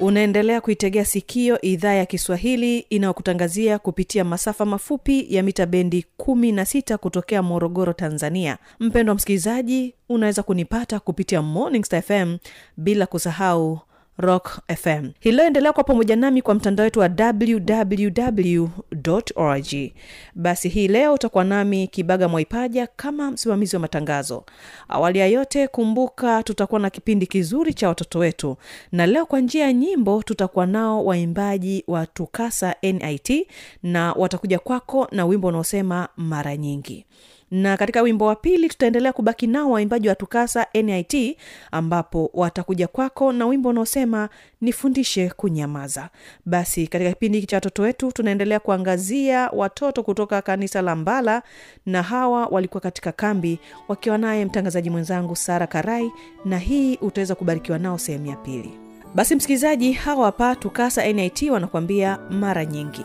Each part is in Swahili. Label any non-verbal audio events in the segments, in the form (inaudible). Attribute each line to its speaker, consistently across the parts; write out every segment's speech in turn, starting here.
Speaker 1: unaendelea kuitegea sikio idhaa ya kiswahili inayokutangazia kupitia masafa mafupi ya mita bendi 16 kutokea morogoro tanzania. Mpendwa msikilizaji unaweza kunipata kupitia morning Star fm bila kusahau rock fm hililoendelea kwa pamoja nami kwa mtandao wetu wa www org. Basi hii leo utakuwa nami kibaga mwaipaja kama msimamizi wa matangazo. Awali ya yote kumbuka tutakuwa na kipindi kizuri cha watoto wetu. Na leo kwa njia ya nyimbo tutakuwa nao waimbaji wa tukasa nit na watakuja kwako na wimbo unaosema mara nyingi na katika wimbo wa pili tutaendelea kubaki nao waimbaji wa tukasa nit ambapo watakuja kwako na wimbo unaosema nifundishe kunyamaza. Basi katika kipindi hiki cha watoto wetu tunaendelea kuangazia watoto kutoka kanisa la mbala na hawa walikuwa katika kambi wakiwa naye mtangazaji mwenzangu sara karai na hii utaweza kubarikiwa nao sehemu ya pili. Basi msikilizaji hawa hapa tukasa nit wanakuambia mara nyingi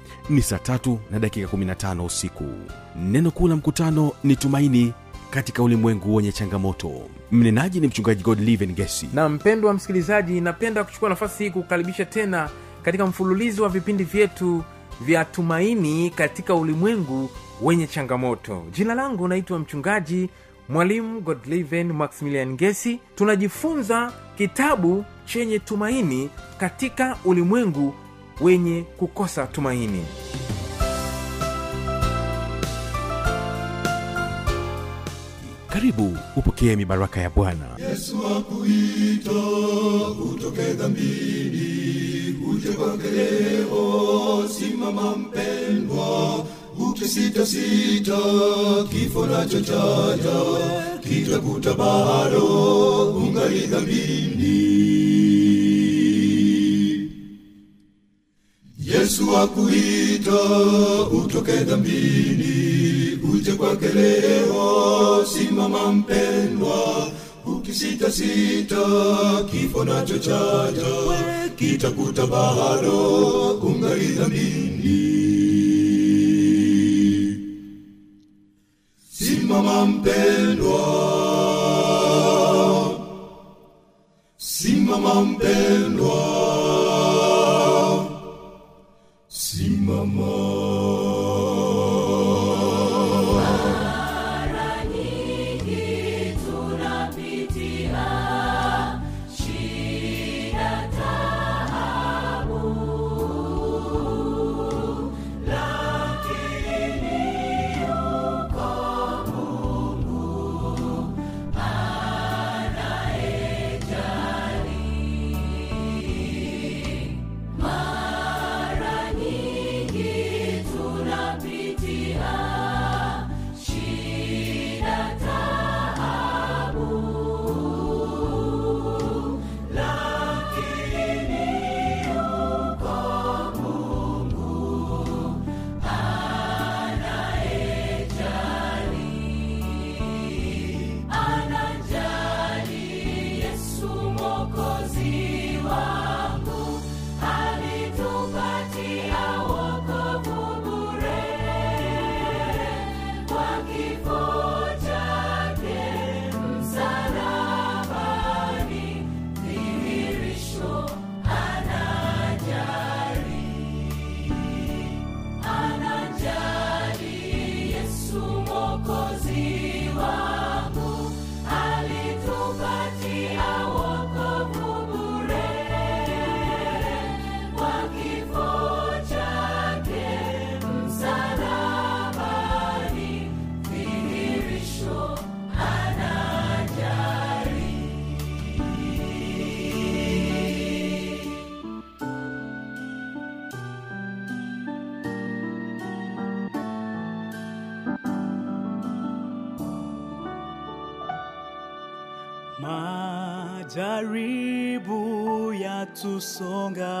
Speaker 2: ni saa tatu na dakika 15 usiku. Neno kuu la mkutano ni tumaini katika ulimwengu wenye changamoto. Mnenaji ni mchungaji godliven gesi
Speaker 3: na mpendwa msikilizaji napenda kuchukua nafasi hii kukaribisha tena katika mfululizo wa vipindi vyetu vya tumaini katika ulimwengu wenye changamoto. Jina langu naitwa mchungaji mwalimu godliven maximilian gesi tunajifunza kitabu chenye tumaini katika ulimwengu wenye kukosa tumaini.
Speaker 2: Karibu upokee mibaraka ya bwana.
Speaker 4: Yesu akuita utoke dhambini uje kwake leo simama mpendwa ukisitasita kifo nacho chaja kitakuta bado ungali dhambini yesu akuita utoke dhambini uje kwake leo. Simama mpendwa ukisitasita kifo nacho chaja kitakuta bado kungali dhambini. Simama mpendwa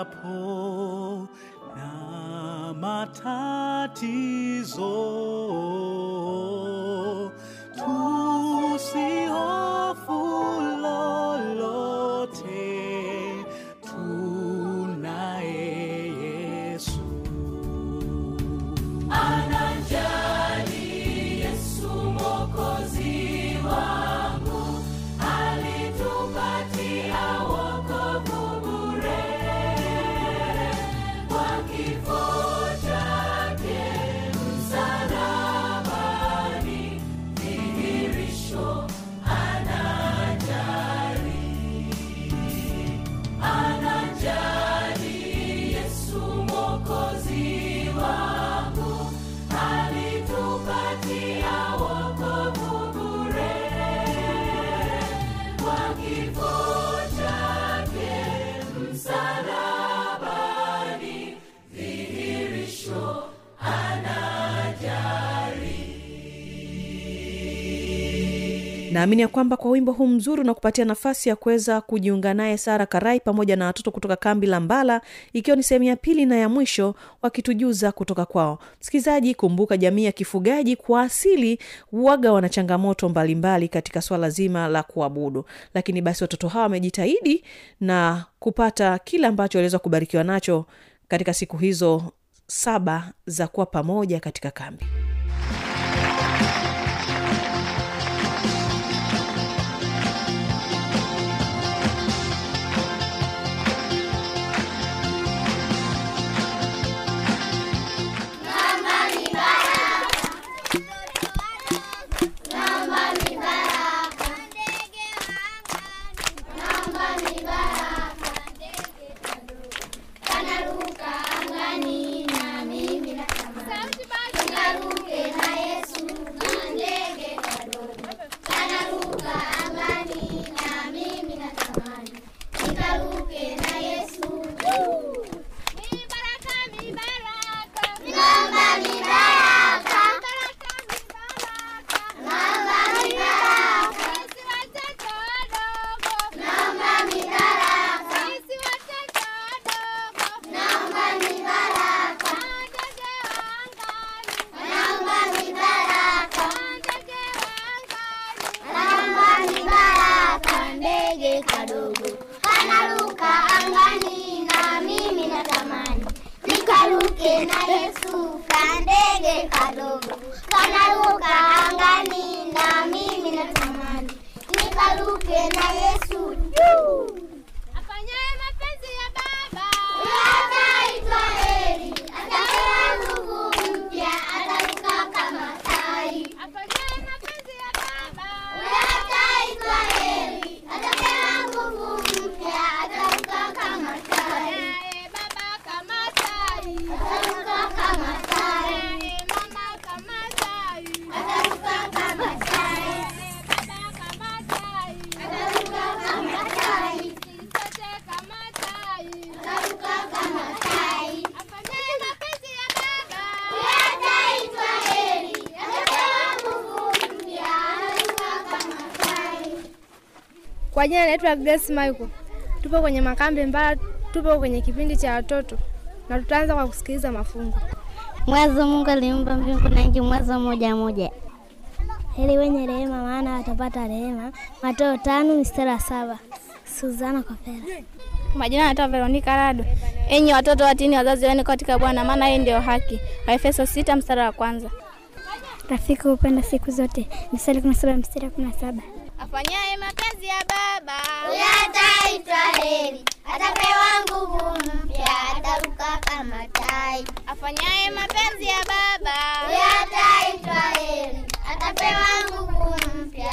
Speaker 5: 坡。
Speaker 1: Naamini ya kwamba kwa wimbo huu mzuri unakupatia nafasi ya kuweza kujiunga naye sara karai pamoja na watoto kutoka kambi la mbala ikiwa ni sehemu ya pili na ya mwisho wakitujuza kutoka kwao. Msikilizaji kumbuka jamii ya kifugaji kwa asili waga wana changamoto mbalimbali katika swala zima la kuabudu. Lakini basi watoto hawa wamejitahidi na kupata kile ambacho waliweza kubarikiwa nacho katika siku hizo saba za kuwa pamoja katika kambi
Speaker 6: nikaruke na yesu
Speaker 7: naitwa Grace Michael. Tupo kwenye makambi Mbara, tupo kwenye kipindi cha watoto na tutaanza kwa kusikiliza mafungu.
Speaker 6: Mwanzo Mungu aliumba mbingu na nchi, Mwanzo moja moja. Heri wenye rehema, maana watapata rehema. Mateo tano mstari wa saba. Suzana Kopera.
Speaker 7: Majina naitwa Veronica Rado. Enyi watoto watini wazazi wenu katika Bwana, maana hii ndio haki. Waefeso sita mstari wa kwanza.
Speaker 6: Rafiki hupenda siku zote. Mstari kumi na saba mstari wa kumi na saba.
Speaker 7: Afanyaye mapenzi ya Baba.
Speaker 6: Huyo ataitwa heri, atapewa nguvu mpya, ataruka kama tai.
Speaker 7: afanyaye mapenzi ya Baba.
Speaker 6: Huyo ataitwa heri, atapewa nguvu mpya,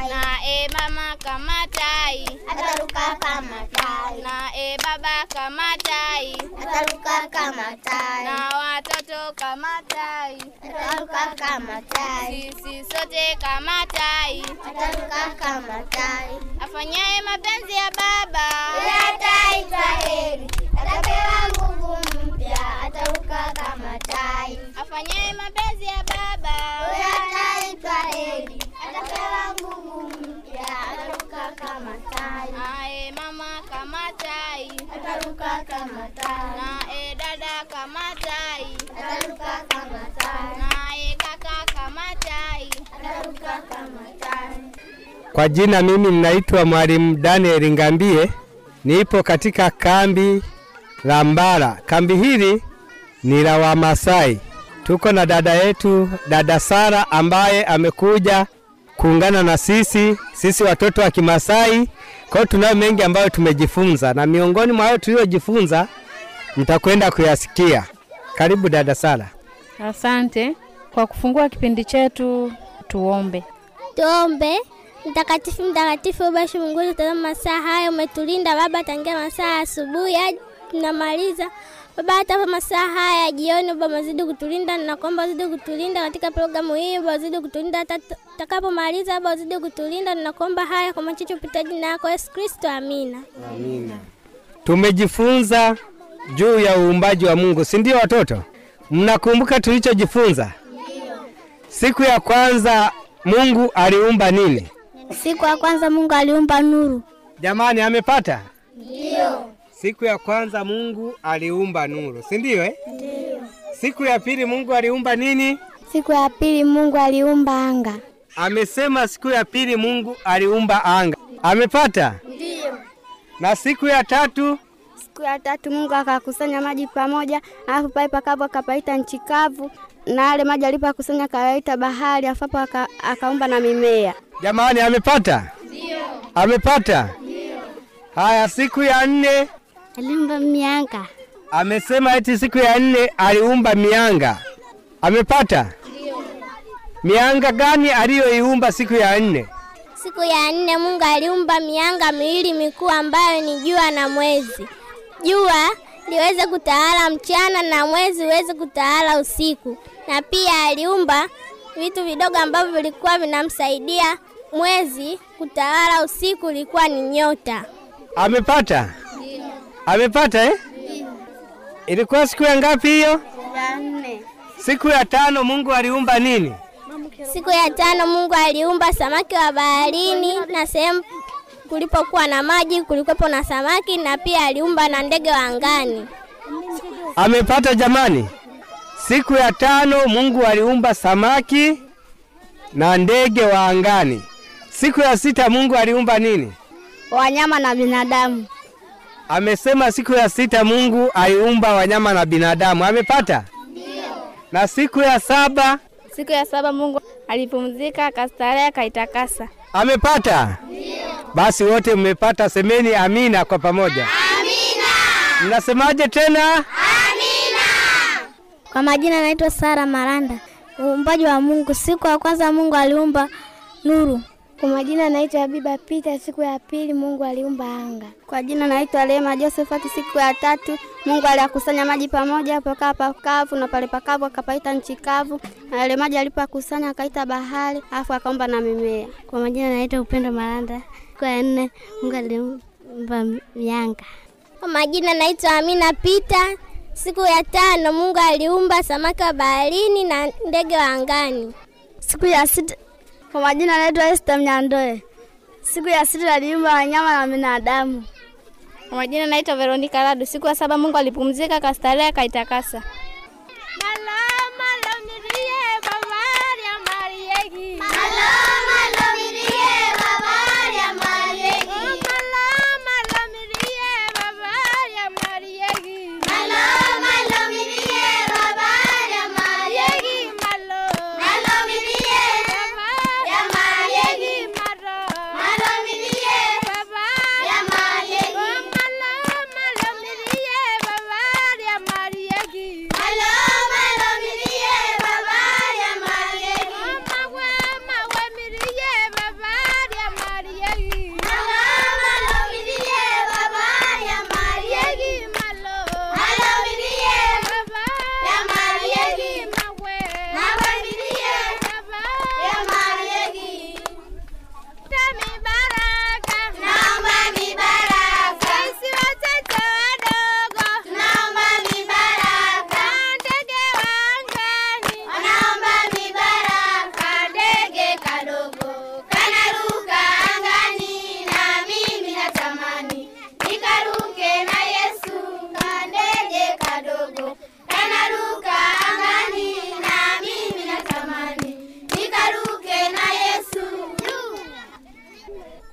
Speaker 6: tai.
Speaker 7: na e mama kama tai
Speaker 6: Ataruka kama tai.
Speaker 7: na e baba kama tai
Speaker 6: Ataruka kama tai.
Speaker 7: na watoto kama tai
Speaker 6: Ataruka kama tai.
Speaker 7: sisi sote kama tai
Speaker 6: Ataruka kama tai.
Speaker 7: afanyaye mapenzi ya Baba
Speaker 8: Kwa jina mimi ninaitwa Mwalimu Daniel Ngambie, nipo katika kambi la Mbara. Kambi hili ni la Wamasai. Tuko na dada yetu dada Sara ambaye amekuja kuungana na sisi sisi watoto wa Kimasai. Kwa hiyo tunayo mengi ambayo tumejifunza, na miongoni mwa hayo tuliyojifunza mtakwenda kuyasikia. Karibu dada Sara.
Speaker 9: Asante kwa kufungua kipindi chetu. Tuombe.
Speaker 6: Tuombe. Mtakatifu, mtakatifu, Baba Mungu, tazama masaa haya umetulinda Baba, tangia masaa asubuhi hadi tunamaliza Baba, hata masaa haya ya jioni Baba, mazidi kutulinda na kuomba uzidi kutulinda katika programu hii Baba, uzidi kutulinda hata tutakapomaliza Baba, uzidi kutulinda na kuomba haya kwa machache upita jina lako Yesu Kristo, amina.
Speaker 8: Amina. Tumejifunza juu ya uumbaji wa Mungu, si ndio watoto? Mnakumbuka tulichojifunza? Siku ya kwanza Mungu aliumba nini?
Speaker 6: Siku ya kwanza Mungu aliumba nuru.
Speaker 8: Jamani, amepata?
Speaker 6: Ndio.
Speaker 8: Siku ya kwanza Mungu aliumba nuru, si ndio eh? Siku ya pili Mungu aliumba nini?
Speaker 6: Siku ya pili Mungu aliumba anga.
Speaker 8: Amesema siku ya pili Mungu aliumba anga. Amepata?
Speaker 6: Ndio.
Speaker 8: Na siku ya tatu
Speaker 6: Siku ya tatu Mungu akakusanya maji pamoja, alafu pale pakavu akapaita nchi kavu, na yale maji alipokusanya akayaita bahari, afapo akaumba na mimea.
Speaker 8: Jamani, amepata? Ndio. Amepata? Ndio. Haya, siku ya nne
Speaker 6: Aliumba mianga.
Speaker 8: amesema eti siku ya nne aliumba mianga. Amepata? Ndio. Mianga gani aliyoiumba siku ya nne?
Speaker 6: Siku ya nne Mungu aliumba mianga miwili mikuu ambayo ni jua na mwezi. Jua liweze kutawala mchana na mwezi uweze kutawala usiku, na pia aliumba vitu vidogo ambavyo vilikuwa vinamsaidia mwezi kutawala usiku, ilikuwa ni nyota.
Speaker 8: Amepata? Amepata eh? Ilikuwa siku ya ngapi hiyo?
Speaker 6: Ya nne.
Speaker 8: Siku ya tano Mungu aliumba nini?
Speaker 6: Siku ya tano Mungu aliumba samaki wa baharini na sehemu kulipokuwa na maji kulikuwepo na samaki, na pia aliumba na ndege wa angani.
Speaker 8: Amepata jamani? Siku ya tano Mungu aliumba samaki na ndege wa angani. Siku ya sita Mungu aliumba nini?
Speaker 6: Wanyama na binadamu.
Speaker 8: Amesema siku ya sita Mungu aliumba wanyama na binadamu. Amepata? Na siku ya saba
Speaker 6: Siku ya saba Mungu alipumzika, akastarehe, akaitakasa.
Speaker 8: amepata? Basi wote mmepata, semeni amina kwa pamoja. Amina. Mnasemaje tena?
Speaker 6: Kwa majina naitwa Sara Maranda. Uumbaji wa Mungu. Siku ya kwanza Mungu aliumba nuru. Kwa majina naitwa Habiba Pita. Siku ya pili Mungu aliumba anga. Kwa jina naitwa Lema Josephat. Siku ya tatu Mungu aliyakusanya maji pamoja, pakaa pakavu na pale pakavu akapaita nchi kavu, na yale maji alipokusanya akaita bahari, afu akaomba na mimea. Kwa majina naitwa Upendo Maranda. Siku ya nne Mungu aliumba mianga. Kwa majina naitwa Amina Pita. Siku ya tano Mungu aliumba samaki wa baharini na ndege wa angani. Siku ya sita kwa majina naitwa Esther Mnyandoe. Siku ya sita aliumba wanyama na binadamu.
Speaker 9: Kwa majina naitwa Veronica Radu. Siku ya saba Mungu alipumzika, kastarehe, akaitakasa.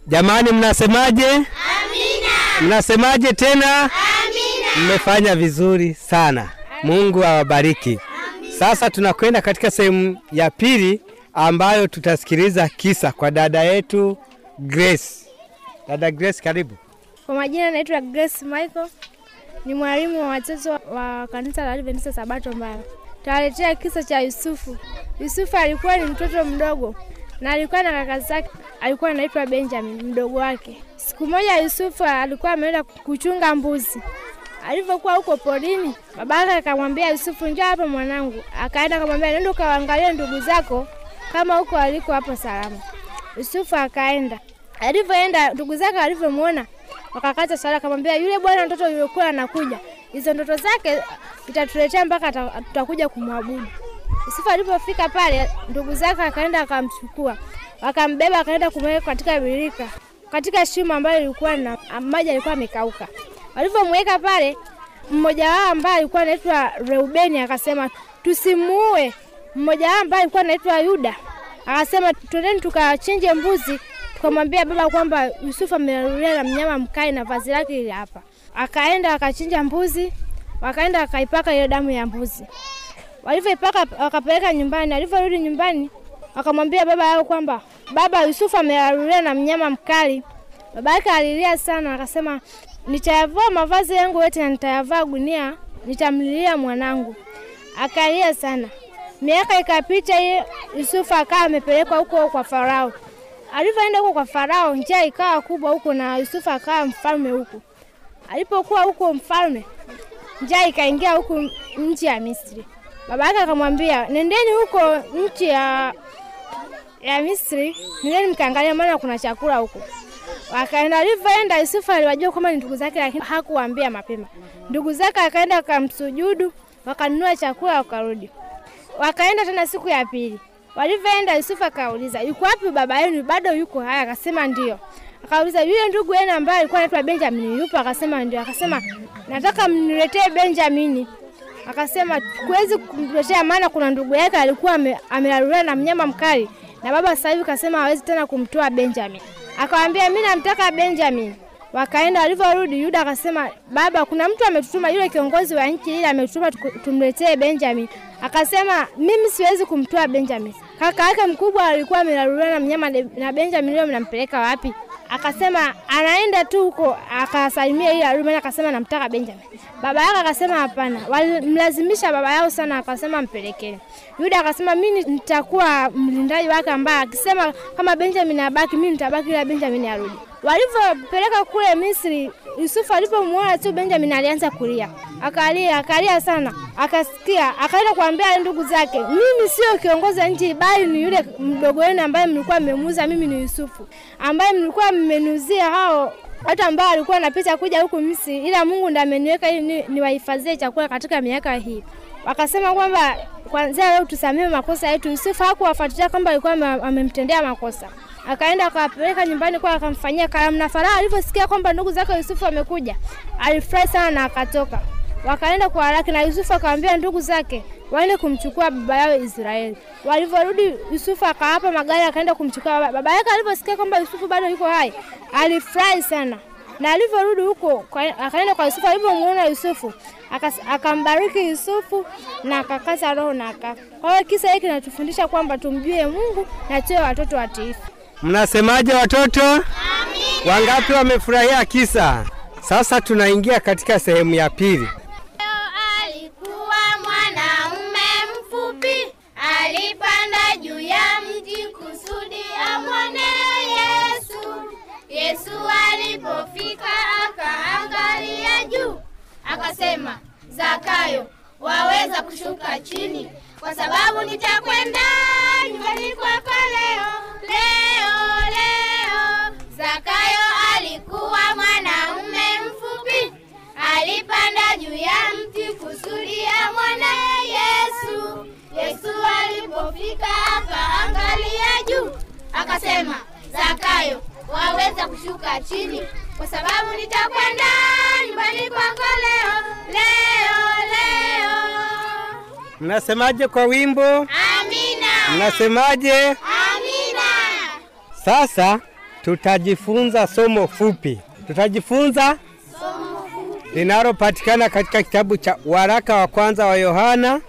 Speaker 8: Jamani, mnasemaje? Amina. Mnasemaje tena? Amina. Mmefanya vizuri sana. Mungu awabariki. Sasa tunakwenda katika sehemu ya pili ambayo tutasikiliza kisa kwa dada yetu Grace. Dada Grace, karibu.
Speaker 7: Kwa majina naitwa Grace Michael, ni mwalimu wa watoto wa kanisa la Adventista Sabato Mbara. Tawaletea kisa cha Yusufu. Yusufu alikuwa ni mtoto mdogo na alikuwa na kaka zake, alikuwa anaitwa Benjamin, mdogo wake. Siku moja Yusufu alikuwa ameenda kuchunga mbuzi. Alivyokuwa huko porini, babake akamwambia Yusufu, njoo hapa mwanangu. Akaenda akamwambia, nenda ukawaangalie ndugu zako kama huko waliko hapo salama. Yusufu akaenda. Alivyoenda, ndugu zake alivyomwona wakakata sala, akamwambia yule bwana mtoto yulikuwa anakuja, hizo ndoto zake itatuletea mpaka tutakuja kumwabudu. Yusufu alipofika pale, ndugu zake akaenda akamchukua, wakambeba akaenda kumweka katika birika, katika shimo ambayo ilikuwa na maji alikuwa amekauka. Walivyomweka pale, mmoja wao ambaye alikuwa anaitwa Reubeni akasema tusimuue. Mmoja wao ambaye alikuwa anaitwa Yuda akasema twendeni tukachinje mbuzi, tukamwambia baba kwamba Yusufu amelalulia na mnyama mkali na vazi lake hili hapa. Akaenda akachinja mbuzi, wakaenda akaipaka ile damu ya mbuzi. Walivyoipaka akapeleka nyumbani. Alivyorudi nyumbani, akamwambia baba yao kwamba baba, Yusufu amelalulia na mnyama mkali. Baba yake alilia sana, akasema nitayavua mavazi yangu yote na nitayavaa gunia, nitamlilia mwanangu. Akalia sana. Miaka ikapita, Yusufu akawa amepelekwa huko kwa Farao. Alivyoenda huko kwa Farao, njaa ikawa kubwa huko na Yusufu akawa mfalme huko. Alipokuwa huko mfalme, njaa ikaingia huko nchi ya Misri. Baba yake akamwambia, nendeni huko nchi ya ya Misri, nendeni mkaangalia, maana kuna chakula huko. Wakaenda, alivyoenda Yusufu aliwajua kwamba ni ndugu zake, lakini hakuwaambia mapema. Ndugu zake akaenda wakamsujudu, wakanunua chakula, wakarudi. Wakaenda tena siku ya pili. Walivyoenda Yusufu akauliza, yuko wapi baba yenu? Bado yuko haya? Akasema ndio. Akauliza, yule ndugu yenu ambaye alikuwa anaitwa Benjamini yupo? Akasema ndio. Akasema nataka mniletee Benjamini. Akasema kuwezi kumtetea, maana kuna ndugu yake alikuwa ame- amelaluliwa na mnyama mkali, na baba sasa hivi kasema hawezi tena kumtoa Benjamin. Akawambia mi namtaka Benjamin. Wakaenda, walivyorudi Yuda akasema, baba, kuna mtu ametutuma, yule kiongozi wa nchi ile ametutuma tumletee Benjamin. Akasema mimi siwezi kumtoa Benjamin, kaka yake mkubwa alikuwa amelaluliwa na mnyama, na Benjamin leo mnampeleka wapi? Akasema anaenda tu huko akasalimia ile Arumi, akasema namtaka Benjamin. Baba yake akasema hapana, walimlazimisha baba yao sana, akasema mpelekee Yuda akasema mimi nitakuwa mlindaji wake, ambaye akisema kama Benjamin abaki, mimi nitabaki, ila Benjamin arudi. Walivyopeleka kule Misri, Yusufu alipomwona tu Benjamin alianza kulia, akalia akalia sana, akasikia, akaenda kuambia ndugu zake, mimi sio kiongozi wa nchi, bali ni yule mdogo wenu ambaye mlikuwa mmemuuza, mimi ni Yusufu ambaye mlikuwa mmenuzia hao watu ambao walikuwa wanapita kuja huku Misri, ila Mungu ndiye ameniweka ili ni- niwahifadhie chakula katika miaka hii. Wakasema kwamba kwanza leo tusamehe makosa yetu. Yusufu hakuwafuatilia kwamba alikuwa amemtendea makosa, akaenda akawapeleka nyumbani kwa akamfanyia karamu, na Farao alivyosikia kwamba ndugu zake Yusufu amekuja, alifurahi sana na akatoka. Wakaenda kwa haraka, na Yusufu akawaambia ndugu zake waende kumchukua baba yao Israeli. Walivyorudi, Yusufu akawapa magari, akaenda kumchukua baba. Baba yake alivyosikia kwamba Yusufu bado yuko hai, alifurahi sana na alivyorudi huko akaenda kwa Yusufu. Alivyomuona Yusufu akambariki Yusufu na akakaza roho na akafa. Kwa hiyo kisa hiki kinatufundisha kwamba tumjue Mungu na tuwe watoto watiifu.
Speaker 8: Mnasemaje watoto? Wangapi wamefurahia kisa? Sasa tunaingia katika sehemu ya pili.
Speaker 9: Alikuwa mwanaume mfupi, alipanda juu ya mti kusudi amwone Yesu. Yesu alipofika akaangalia juu, akasema, Zakayo, waweza kushuka chini, kwa sababu nitakwenda nyumbani kwako leo, leo, leo. Zakayo alikuwa mwanaume mfupi, alipanda juu ya mti kusudi amwone Yesu. Yesu alipofika akaangalia juu, akasema, Zakayo, waweza kushuka chini, kwa sababu nitakwenda nyumbani kwako leo, leo.
Speaker 8: Mnasemaje kwa wimbo?
Speaker 9: Amina,
Speaker 8: Mnasemaje?
Speaker 9: amina.
Speaker 8: Sasa tutajifunza somo fupi. Tutajifunza linalopatikana katika kitabu cha waraka wa kwanza wa Yohana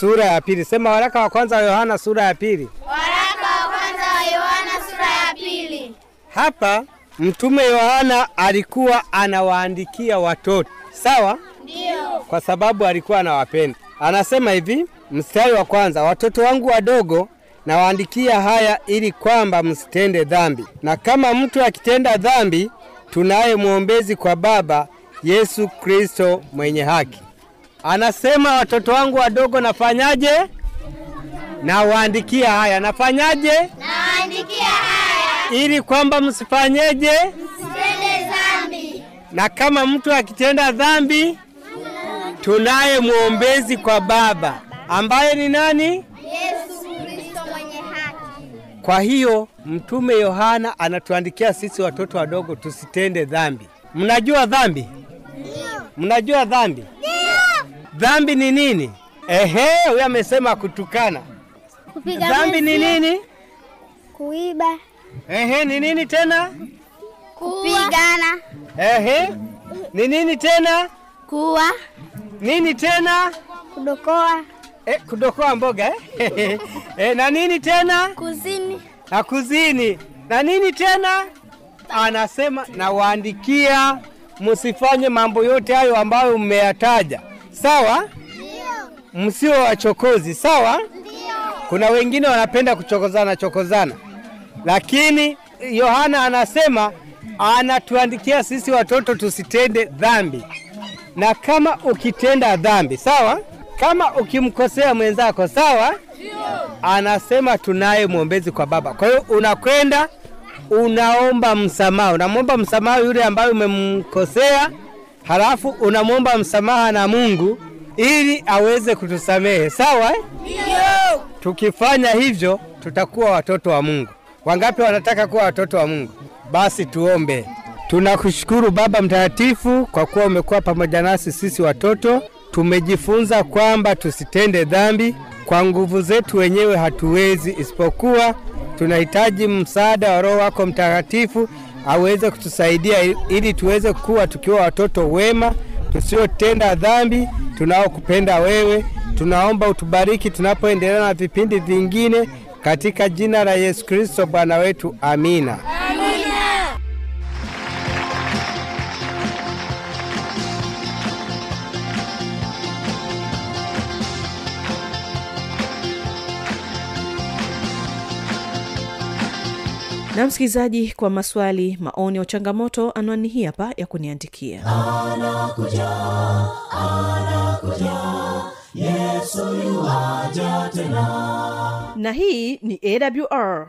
Speaker 8: sura ya pili. Sema waraka wa kwanza wa Yohana sura ya pili.
Speaker 6: Waraka wa kwanza wa Yohana sura ya pili.
Speaker 8: Hapa mtume Yohana alikuwa anawaandikia watoto, sawa?
Speaker 6: Ndio.
Speaker 8: Kwa sababu alikuwa anawapenda. Anasema hivi, mstari wa kwanza, watoto wangu wadogo nawaandikia haya ili kwamba msitende dhambi, na kama mtu akitenda dhambi, tunaye mwombezi kwa Baba, Yesu Kristo mwenye haki. Anasema watoto wangu wadogo nafanyaje? Nawaandikia haya, nafanyaje?
Speaker 6: Naandikia haya
Speaker 8: Ili kwamba msifanyeje?
Speaker 6: msitende dhambi.
Speaker 8: na kama mtu akitenda dhambi tunaye mwombezi kwa Baba ambaye ni nani?
Speaker 6: Yesu Kristo mwenye haki.
Speaker 8: Kwa hiyo mtume Yohana anatuandikia sisi watoto wadogo tusitende dhambi. Mnajua dhambi? Mnajua dhambi? Dhambi ni nini? Ehe, huyo amesema kutukana.
Speaker 6: Kupiga
Speaker 8: Dhambi ni nini?
Speaker 6: Kuiba.
Speaker 8: Ehe, ni nini tena?
Speaker 6: Kupigana.
Speaker 8: Ehe, ni nini tena?
Speaker 6: Kuwa.
Speaker 8: Nini tena?
Speaker 6: Kudokoa.
Speaker 8: Eh, kudokoa mboga eh? (laughs) eh, na nini tena?
Speaker 6: Kuzini.
Speaker 8: Na kuzini. Na nini tena? Anasema nawaandikia msifanye mambo yote hayo ambayo mmeyataja. Sawa? Msio wachokozi, sawa? Kuna wengine wanapenda kuchokozana chokozana, lakini Yohana anasema anatuandikia sisi watoto tusitende dhambi, na kama ukitenda dhambi, sawa, kama ukimkosea mwenzako, sawa, anasema tunaye mwombezi kwa Baba. Kwa hiyo unakwenda unaomba msamaha, unamwomba msamaha yule ambaye umemkosea, halafu unamwomba msamaha na Mungu ili aweze kutusamehe, sawa? Tukifanya hivyo tutakuwa watoto wa Mungu. Wangapi wanataka kuwa watoto wa Mungu? Basi tuombe. Tunakushukuru Baba Mtakatifu kwa kuwa umekuwa pamoja nasi sisi watoto. Tumejifunza kwamba tusitende dhambi. Kwa nguvu zetu wenyewe hatuwezi, isipokuwa tunahitaji msaada wa Roho wako Mtakatifu aweze kutusaidia ili tuweze kuwa tukiwa watoto wema tusiotenda dhambi, tunaokupenda wewe. Tunaomba utubariki tunapoendelea na vipindi vingine katika jina la Yesu Kristo Bwana wetu, amina.
Speaker 1: Na msikilizaji kwa maswali maoni au changamoto anwani hii hapa ya kuniandikia.
Speaker 4: Yesoja tena.
Speaker 1: Na hii ni awr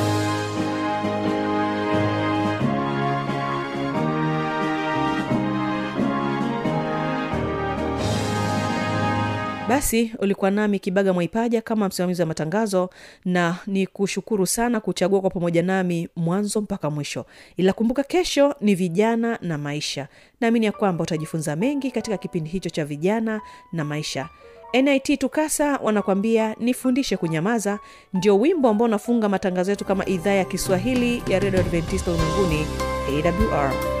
Speaker 1: basi ulikuwa nami kibaga mwaipaja kama msimamizi wa matangazo na ni kushukuru sana kuchagua kwa pamoja nami mwanzo mpaka mwisho. Ila kumbuka kesho ni vijana na maisha. Naamini ya kwamba utajifunza mengi katika kipindi hicho cha vijana na maisha. Nit tukasa wanakwambia nifundishe kunyamaza ndio wimbo ambao unafunga matangazo yetu kama idhaa ya kiswahili ya redio adventista ulimwenguni awr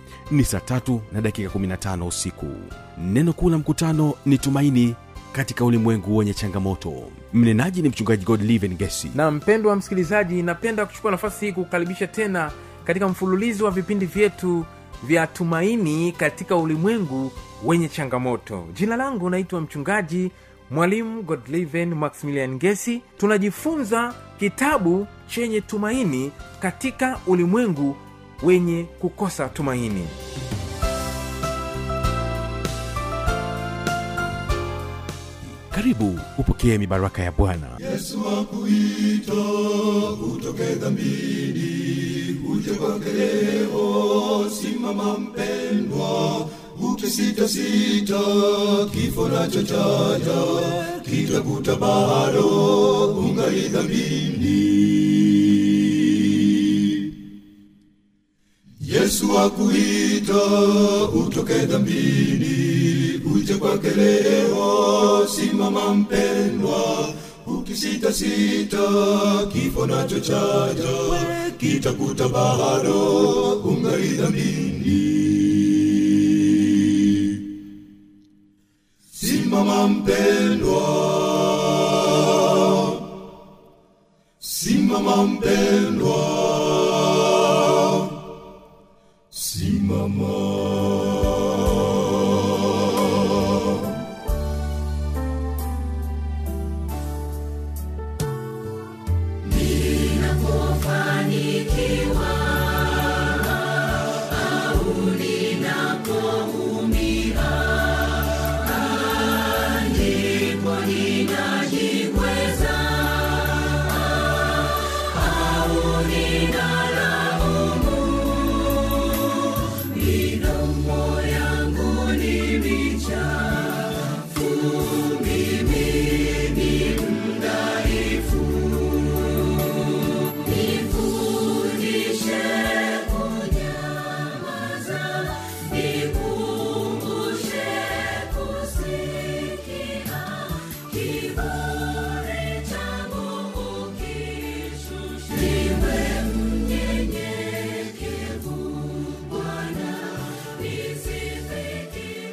Speaker 2: ni saa tatu na dakika 15 usiku. Neno kuu la mkutano ni tumaini katika ulimwengu wenye changamoto. Mnenaji ni mchungaji godliven gesi
Speaker 3: na mpendwa msikilizaji napenda kuchukua nafasi hii kukaribisha tena katika mfululizo wa vipindi vyetu vya tumaini katika ulimwengu wenye changamoto. Jina langu naitwa mchungaji mwalimu godliven maximilian gesi tunajifunza kitabu chenye tumaini katika ulimwengu wenye kukosa tumaini.
Speaker 2: Karibu upokee mibaraka ya bwana.
Speaker 4: Yesu akuita utoke dhambini uje kwake leo simama mpendwa ukisitasita kifo nacho chaja kitakuta bado ungali dhambini Yesu akuita utoke dhambini, uje kwake leo. Simama mpendwa, ukisita sita, kifo nacho chaja kitakuta bado ungali dhambini. Simama mpendwa, simama mpendwa I'm mama.